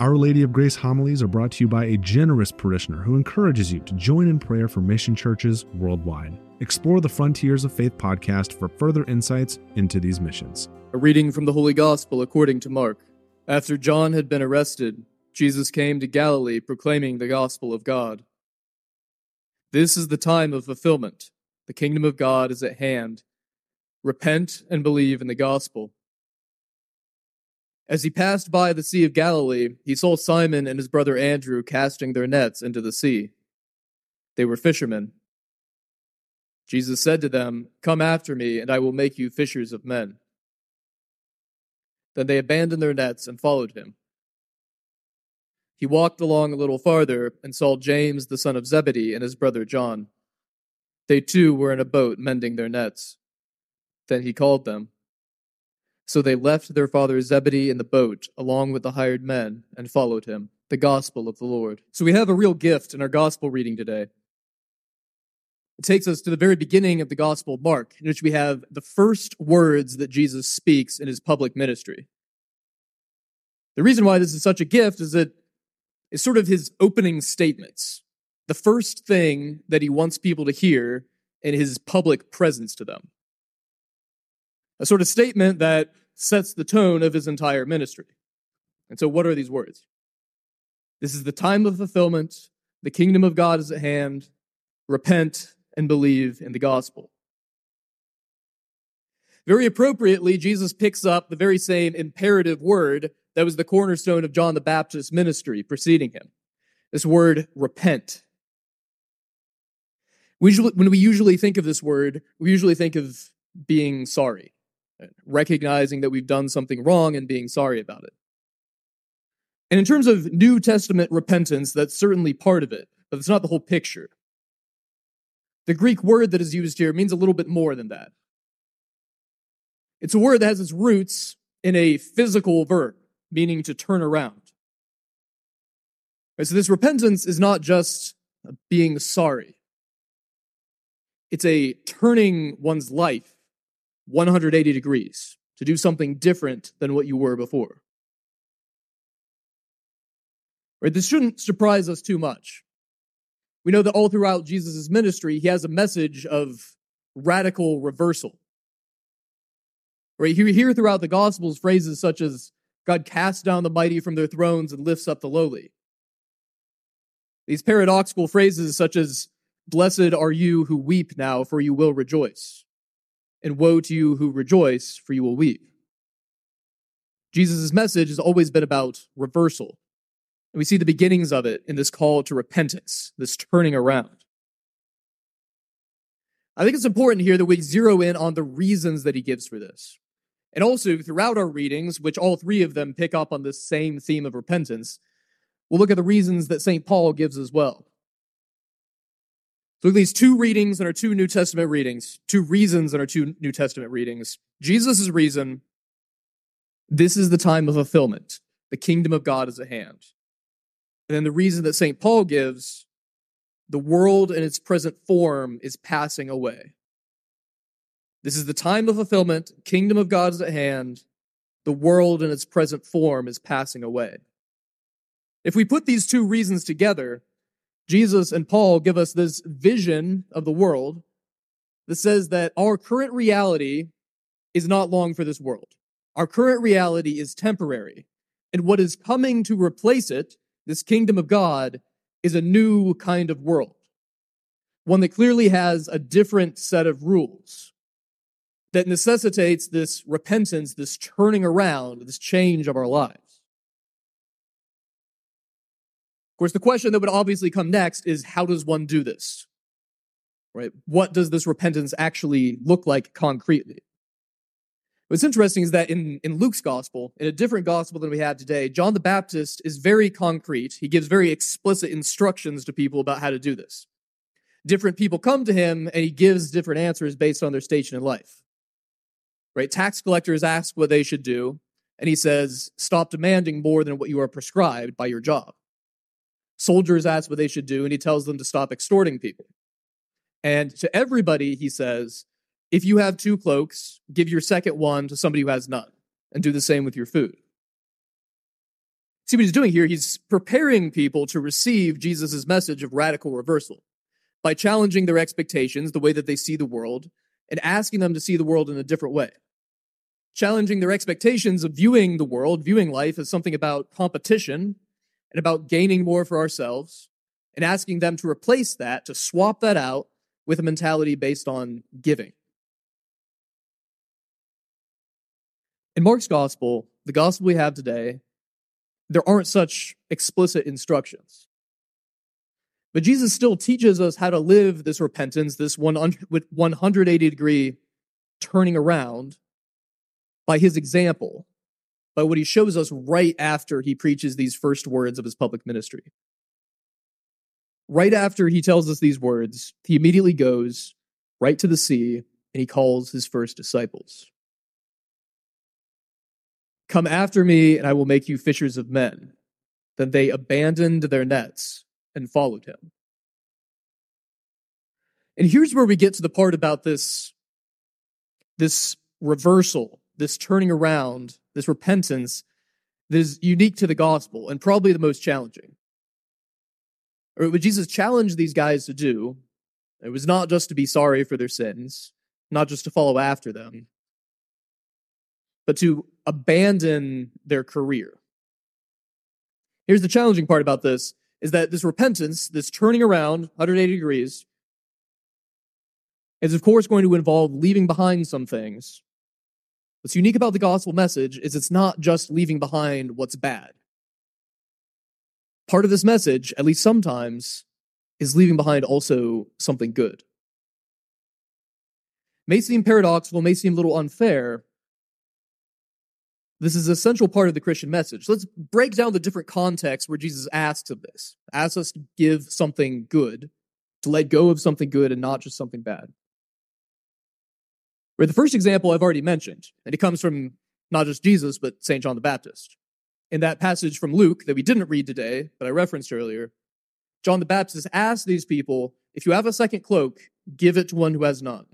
Our Lady of Grace homilies are brought to you by a generous parishioner who encourages you to join in prayer for mission churches worldwide. Explore the Frontiers of Faith podcast for further insights into these missions. A reading from the Holy Gospel according to Mark. After John had been arrested, Jesus came to Galilee proclaiming the gospel of God. This is the time of fulfillment. The kingdom of God is at hand. Repent and believe in the gospel. As he passed by the Sea of Galilee, he saw Simon and his brother Andrew casting their nets into the sea. They were fishermen. Jesus said to them, Come after me, and I will make you fishers of men. Then they abandoned their nets and followed him. He walked along a little farther and saw James the son of Zebedee and his brother John. They too were in a boat mending their nets. Then he called them. So they left their father Zebedee in the boat, along with the hired men, and followed him. The gospel of the Lord. So we have a real gift in our gospel reading today. It takes us to the very beginning of the gospel of Mark, in which we have the first words that Jesus speaks in his public ministry. The reason why this is such a gift is that it's sort of his opening statements. The first thing that he wants people to hear in his public presence to them. A sort of statement that sets the tone of his entire ministry. And so, what are these words? This is the time of fulfillment. The kingdom of God is at hand. Repent and believe in the gospel. Very appropriately, Jesus picks up the very same imperative word that was the cornerstone of John the Baptist's ministry preceding him. This word, repent. We usually, when we usually think of this word, we usually think of being sorry recognizing that we've done something wrong and being sorry about it. And in terms of New Testament repentance, that's certainly part of it, but it's not the whole picture. The Greek word that is used here means a little bit more than that. It's a word that has its roots in a physical verb, meaning to turn around. Right, so this repentance is not just being sorry. It's a turning one's life 180 degrees to do something different than what you were before. Right? This shouldn't surprise us too much. We know that all throughout Jesus' ministry, he has a message of radical reversal. Right? You hear throughout the Gospels phrases such as, God casts down the mighty from their thrones and lifts up the lowly. These paradoxical phrases such as, Blessed are you who weep now, for you will rejoice and woe to you who rejoice, for you will weep. Jesus' message has always been about reversal. And we see the beginnings of it in this call to repentance, this turning around. I think it's important here that we zero in on the reasons that he gives for this. And also, throughout our readings, which all three of them pick up on this same theme of repentance, we'll look at the reasons that St. Paul gives as well. So look at these two readings in our two New Testament readings, two reasons in our two New Testament readings. Jesus' reason, this is the time of fulfillment. The kingdom of God is at hand. And then the reason that St. Paul gives, the world in its present form is passing away. This is the time of fulfillment. Kingdom of God is at hand. The world in its present form is passing away. If we put these two reasons together, Jesus and Paul give us this vision of the world that says that our current reality is not long for this world. Our current reality is temporary. And what is coming to replace it, this kingdom of God, is a new kind of world. One that clearly has a different set of rules that necessitates this repentance, this turning around, this change of our lives. Course, the question that would obviously come next is how does one do this? Right? What does this repentance actually look like concretely? What's interesting is that in, in Luke's gospel, in a different gospel than we have today, John the Baptist is very concrete. He gives very explicit instructions to people about how to do this. Different people come to him and he gives different answers based on their station in life. Right? Tax collectors ask what they should do, and he says, stop demanding more than what you are prescribed by your job soldiers ask what they should do, and he tells them to stop extorting people. And to everybody, he says, if you have two cloaks, give your second one to somebody who has none, and do the same with your food. See what he's doing here? He's preparing people to receive Jesus' message of radical reversal by challenging their expectations, the way that they see the world, and asking them to see the world in a different way. Challenging their expectations of viewing the world, viewing life as something about competition and about gaining more for ourselves, and asking them to replace that, to swap that out with a mentality based on giving. In Mark's gospel, the gospel we have today, there aren't such explicit instructions. But Jesus still teaches us how to live this repentance, this 180 degree turning around by his example, by what he shows us right after he preaches these first words of his public ministry. Right after he tells us these words, he immediately goes right to the sea and he calls his first disciples. Come after me, and I will make you fishers of men. Then they abandoned their nets and followed him. And here's where we get to the part about this, this reversal, this turning around, this repentance that is unique to the gospel and probably the most challenging. Or what Jesus challenged these guys to do, it was not just to be sorry for their sins, not just to follow after them, but to abandon their career. Here's the challenging part about this is that this repentance, this turning around 180 degrees, is of course going to involve leaving behind some things. What's unique about the gospel message is it's not just leaving behind what's bad. Part of this message, at least sometimes, is leaving behind also something good. May seem paradoxical, may seem a little unfair, this is a central part of the Christian message. Let's break down the different contexts where Jesus asks of this, asks us to give something good, to let go of something good and not just something bad. The first example I've already mentioned, and it comes from not just Jesus, but St. John the Baptist. In that passage from Luke that we didn't read today, but I referenced earlier, John the Baptist asks these people, if you have a second cloak, give it to one who has none.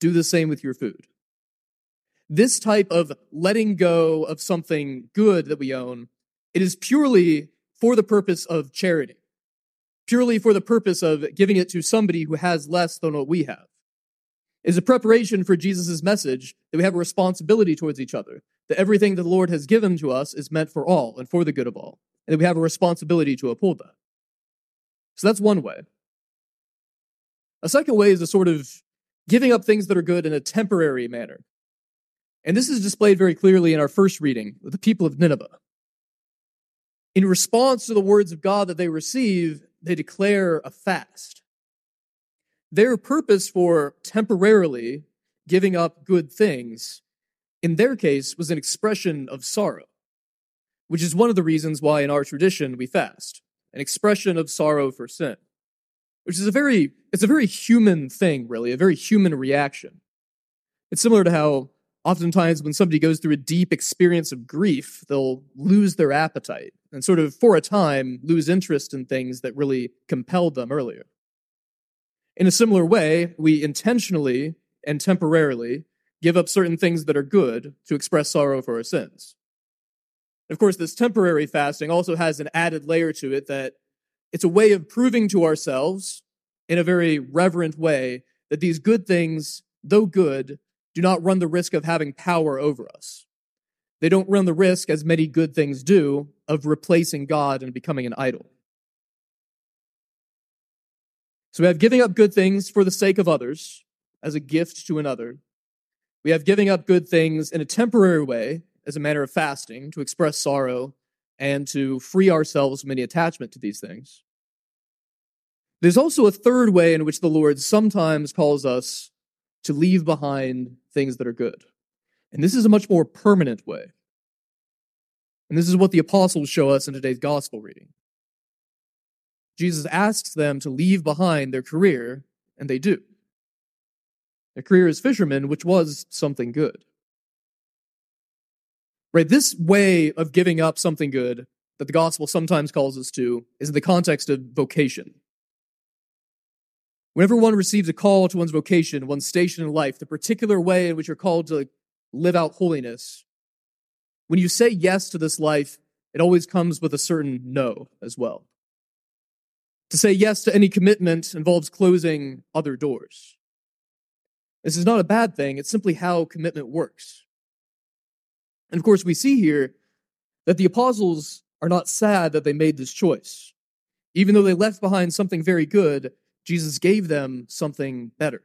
Do the same with your food this type of letting go of something good that we own, it is purely for the purpose of charity, purely for the purpose of giving it to somebody who has less than what we have. Is a preparation for Jesus' message that we have a responsibility towards each other, that everything that the Lord has given to us is meant for all and for the good of all, and that we have a responsibility to uphold that. So that's one way. A second way is a sort of giving up things that are good in a temporary manner. And this is displayed very clearly in our first reading with the people of Nineveh. In response to the words of God that they receive, they declare a fast. Their purpose for temporarily giving up good things, in their case, was an expression of sorrow, which is one of the reasons why in our tradition we fast, an expression of sorrow for sin, which is a very, it's a very human thing, really, a very human reaction. It's similar to how oftentimes when somebody goes through a deep experience of grief, they'll lose their appetite and sort of, for a time, lose interest in things that really compelled them earlier. In a similar way, we intentionally and temporarily give up certain things that are good to express sorrow for our sins. Of course, this temporary fasting also has an added layer to it that it's a way of proving to ourselves in a very reverent way that these good things, though good, do not run the risk of having power over us. They don't run the risk, as many good things do, of replacing God and becoming an idol. So we have giving up good things for the sake of others as a gift to another. We have giving up good things in a temporary way as a manner of fasting to express sorrow and to free ourselves from any attachment to these things. There's also a third way in which the Lord sometimes calls us to leave behind things that are good. And this is a much more permanent way. And this is what the apostles show us in today's gospel reading. Jesus asks them to leave behind their career, and they do. Their career as fishermen, which was something good. Right? This way of giving up something good that the gospel sometimes calls us to is in the context of vocation. Whenever one receives a call to one's vocation, one's station in life, the particular way in which you're called to live out holiness, when you say yes to this life, it always comes with a certain no as well. To say yes to any commitment involves closing other doors. This is not a bad thing, it's simply how commitment works. And of course, we see here that the apostles are not sad that they made this choice. Even though they left behind something very good, Jesus gave them something better.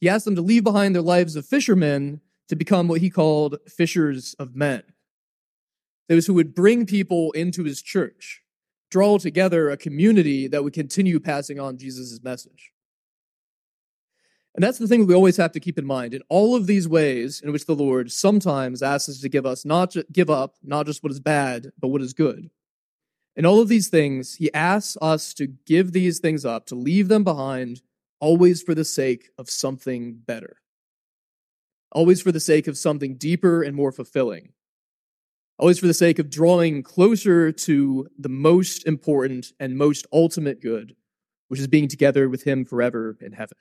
He asked them to leave behind their lives of fishermen to become what he called fishers of men. Those who would bring people into his church, draw together a community that would continue passing on Jesus' message. And that's the thing we always have to keep in mind. In all of these ways in which the Lord sometimes asks us to give us not ju- give up not just what is bad, but what is good. In all of these things, he asks us to give these things up, to leave them behind, always for the sake of something better. Always for the sake of something deeper and more fulfilling. Always for the sake of drawing closer to the most important and most ultimate good, which is being together with him forever in heaven.